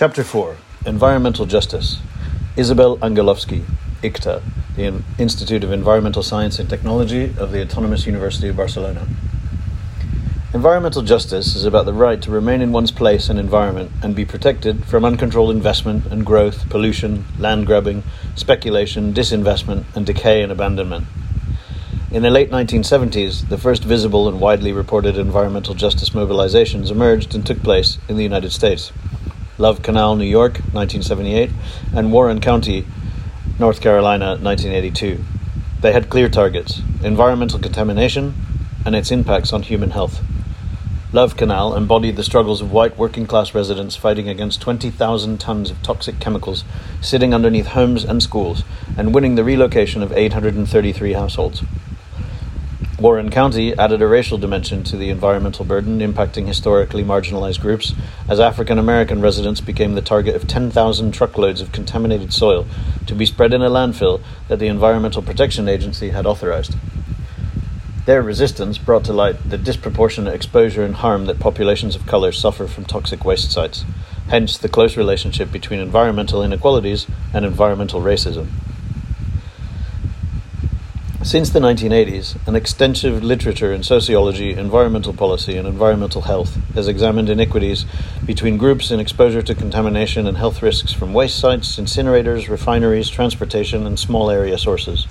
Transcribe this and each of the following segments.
Chapter 4 Environmental Justice. Isabelle Anguelovski, ICTA, the Institute of Environmental Science and Technology of the Autonomous University of Barcelona. Environmental justice is about the right to remain in one's place and environment and be protected from uncontrolled investment and growth, pollution, land grabbing, speculation, disinvestment, and decay and abandonment. In the late 1970s, the first visible and widely reported environmental justice mobilizations emerged and took place in the United States. Love Canal, New York, 1978, and Warren County, North Carolina, 1982. They had clear targets environmental contamination and its impacts on human health. Love Canal embodied the struggles of white working class residents fighting against 20,000 tons of toxic chemicals sitting underneath homes and schools and winning the relocation of 833 households. Warren County added a racial dimension to the environmental burden impacting historically marginalized groups, as African American residents became the target of 10,000 truckloads of contaminated soil to be spread in a landfill that the Environmental Protection Agency had authorized. Their resistance brought to light the disproportionate exposure and harm that populations of color suffer from toxic waste sites, hence, the close relationship between environmental inequalities and environmental racism. Since the 1980s, an extensive literature in sociology, environmental policy, and environmental health has examined inequities between groups in exposure to contamination and health risks from waste sites, incinerators, refineries, transportation, and small area sources.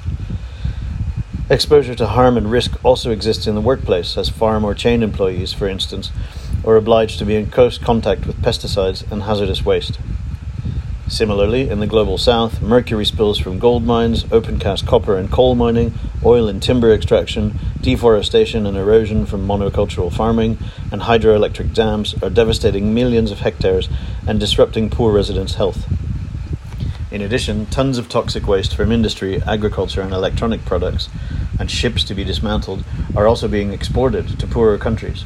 Exposure to harm and risk also exists in the workplace, as farm or chain employees, for instance, are obliged to be in close contact with pesticides and hazardous waste. Similarly, in the global south, mercury spills from gold mines, open cast copper and coal mining, oil and timber extraction, deforestation and erosion from monocultural farming, and hydroelectric dams are devastating millions of hectares and disrupting poor residents' health. In addition, tons of toxic waste from industry, agriculture, and electronic products, and ships to be dismantled, are also being exported to poorer countries.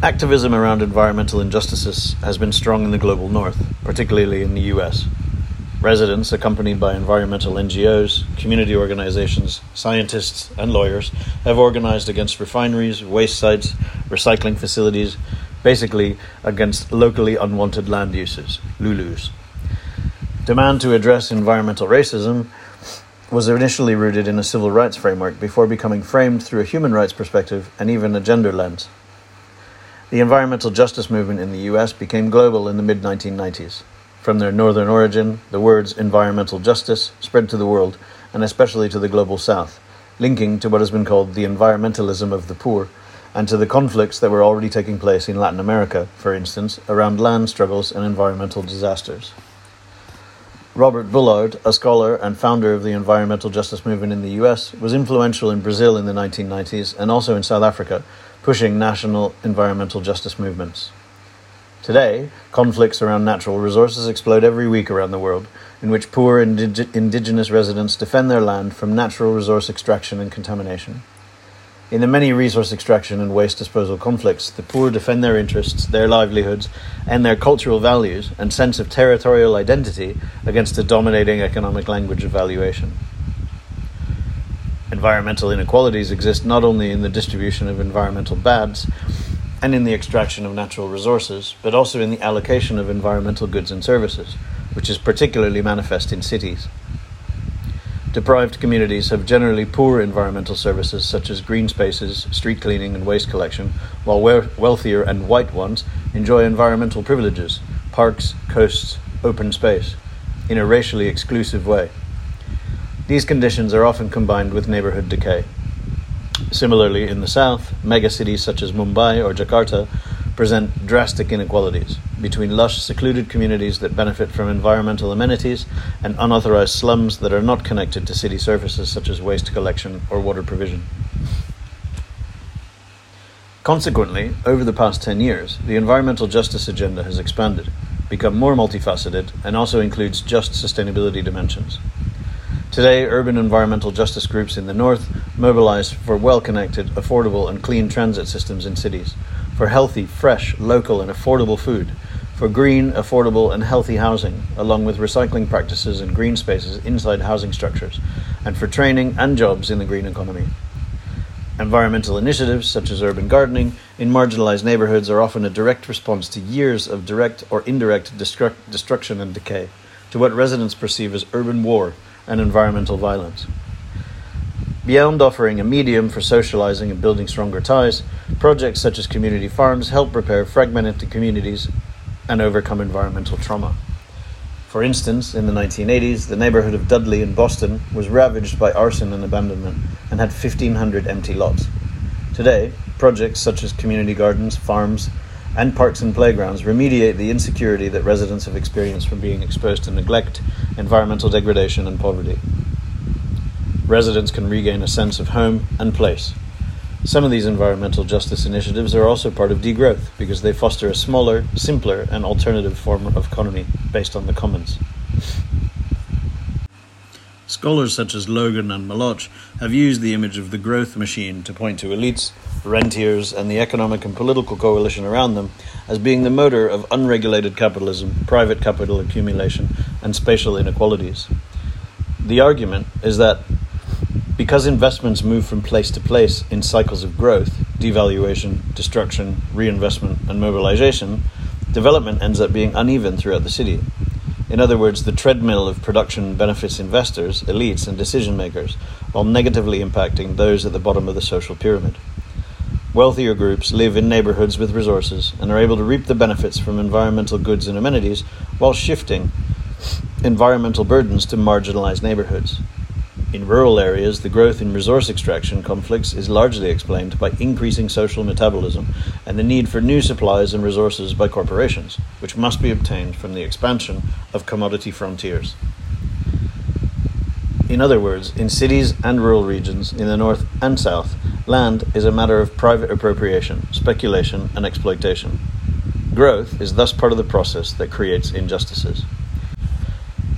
Activism around environmental injustices has been strong in the global north, particularly in the US. Residents, accompanied by environmental NGOs, community organizations, scientists, and lawyers, have organized against refineries, waste sites, recycling facilities, basically against locally unwanted land uses, LULUs. Demand to address environmental racism was initially rooted in a civil rights framework before becoming framed through a human rights perspective and even a gender lens. The environmental justice movement in the US became global in the mid 1990s. From their northern origin, the words environmental justice spread to the world, and especially to the global south, linking to what has been called the environmentalism of the poor, and to the conflicts that were already taking place in Latin America, for instance, around land struggles and environmental disasters. Robert Bullard, a scholar and founder of the environmental justice movement in the US, was influential in Brazil in the 1990s and also in South Africa, pushing national environmental justice movements. Today, conflicts around natural resources explode every week around the world, in which poor indig- indigenous residents defend their land from natural resource extraction and contamination. In the many resource extraction and waste disposal conflicts, the poor defend their interests, their livelihoods, and their cultural values and sense of territorial identity against the dominating economic language of valuation. Environmental inequalities exist not only in the distribution of environmental bads and in the extraction of natural resources, but also in the allocation of environmental goods and services, which is particularly manifest in cities. Deprived communities have generally poor environmental services such as green spaces, street cleaning, and waste collection, while wealthier and white ones enjoy environmental privileges, parks, coasts, open space, in a racially exclusive way. These conditions are often combined with neighborhood decay. Similarly, in the south, megacities such as Mumbai or Jakarta present drastic inequalities between lush, secluded communities that benefit from environmental amenities and unauthorized slums that are not connected to city services such as waste collection or water provision. Consequently, over the past 10 years, the environmental justice agenda has expanded, become more multifaceted, and also includes just sustainability dimensions. Today, urban environmental justice groups in the north mobilize for well connected, affordable, and clean transit systems in cities, for healthy, fresh, local, and affordable food, for green, affordable, and healthy housing, along with recycling practices and green spaces inside housing structures, and for training and jobs in the green economy. Environmental initiatives, such as urban gardening, in marginalized neighborhoods are often a direct response to years of direct or indirect destru- destruction and decay, to what residents perceive as urban war and environmental violence. Beyond offering a medium for socializing and building stronger ties, projects such as community farms help repair fragmented communities and overcome environmental trauma. For instance, in the 1980s, the neighborhood of Dudley in Boston was ravaged by arson and abandonment and had 1,500 empty lots. Today, projects such as community gardens, farms, and parks and playgrounds remediate the insecurity that residents have experienced from being exposed to neglect, environmental degradation, and poverty. Residents can regain a sense of home and place. Some of these environmental justice initiatives are also part of degrowth because they foster a smaller, simpler, and alternative form of economy based on the commons. Scholars such as Logan and Molotch have used the image of the growth machine to point to elites, rentiers, and the economic and political coalition around them as being the motor of unregulated capitalism, private capital accumulation, and spatial inequalities. The argument is that because investments move from place to place in cycles of growth, devaluation, destruction, reinvestment, and mobilization, development ends up being uneven throughout the city. In other words, the treadmill of production benefits investors, elites, and decision makers, while negatively impacting those at the bottom of the social pyramid. Wealthier groups live in neighborhoods with resources and are able to reap the benefits from environmental goods and amenities while shifting environmental burdens to marginalized neighborhoods. In rural areas, the growth in resource extraction conflicts is largely explained by increasing social metabolism and the need for new supplies and resources by corporations, which must be obtained from the expansion of commodity frontiers. In other words, in cities and rural regions, in the north and south, land is a matter of private appropriation, speculation, and exploitation. Growth is thus part of the process that creates injustices.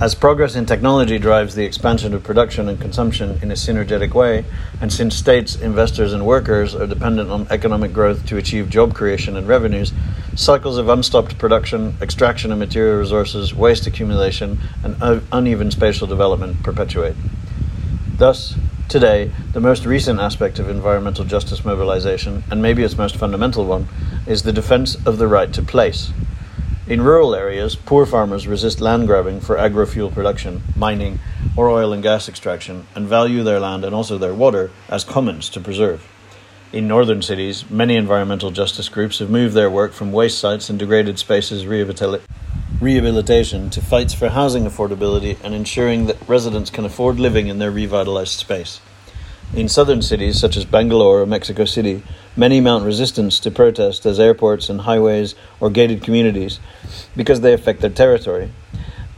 As progress in technology drives the expansion of production and consumption in a synergetic way, and since states, investors, and workers are dependent on economic growth to achieve job creation and revenues, cycles of unstopped production, extraction of material resources, waste accumulation, and uneven spatial development perpetuate. Thus, today, the most recent aspect of environmental justice mobilization, and maybe its most fundamental one, is the defense of the right to place in rural areas, poor farmers resist land grabbing for agrofuel production, mining, or oil and gas extraction, and value their land and also their water as commons to preserve. In northern cities, many environmental justice groups have moved their work from waste sites and degraded spaces rehabilitation to fights for housing affordability and ensuring that residents can afford living in their revitalized space. In southern cities such as Bangalore or Mexico City, many mount resistance to protest as airports and highways or gated communities because they affect their territory.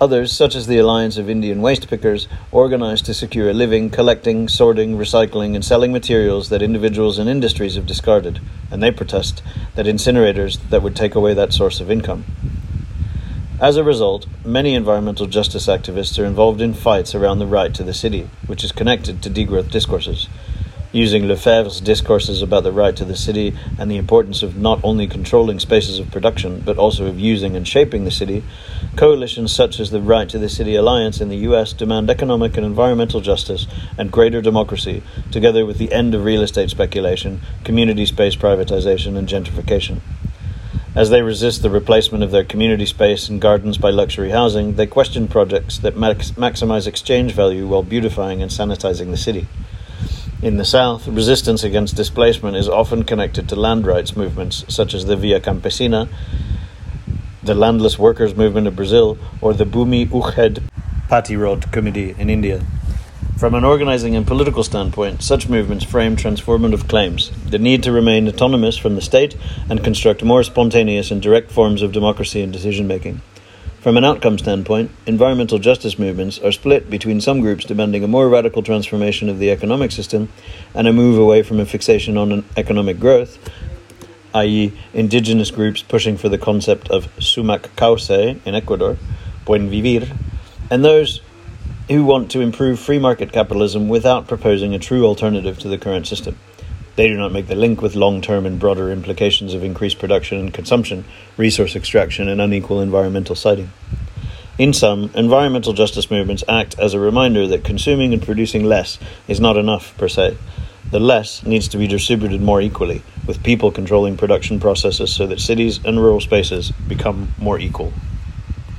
Others, such as the Alliance of Indian Waste Pickers, organize to secure a living collecting, sorting, recycling, and selling materials that individuals and industries have discarded, and they protest that incinerators that would take away that source of income. As a result, many environmental justice activists are involved in fights around the right to the city, which is connected to degrowth discourses. Using Lefebvre's discourses about the right to the city and the importance of not only controlling spaces of production, but also of using and shaping the city, coalitions such as the Right to the City Alliance in the US demand economic and environmental justice and greater democracy, together with the end of real estate speculation, community space privatization, and gentrification. As they resist the replacement of their community space and gardens by luxury housing, they question projects that max- maximize exchange value while beautifying and sanitizing the city. In the south, resistance against displacement is often connected to land rights movements such as the Via Campesina, the Landless Workers Movement of Brazil, or the Bhumi Uchched Pratirodh Committee in India. From an organizing and political standpoint, such movements frame transformative claims the need to remain autonomous from the state and construct more spontaneous and direct forms of democracy and decision making. From an outcome standpoint, environmental justice movements are split between some groups demanding a more radical transformation of the economic system and a move away from a fixation on economic growth, i.e., indigenous groups pushing for the concept of sumak kawsay in Ecuador, buen vivir, and those who want to improve free market capitalism without proposing a true alternative to the current system. They do not make the link with long term and broader implications of increased production and consumption, resource extraction, and unequal environmental siting. In sum, environmental justice movements act as a reminder that consuming and producing less is not enough per se. The less needs to be distributed more equally, with people controlling production processes so that cities and rural spaces become more equal.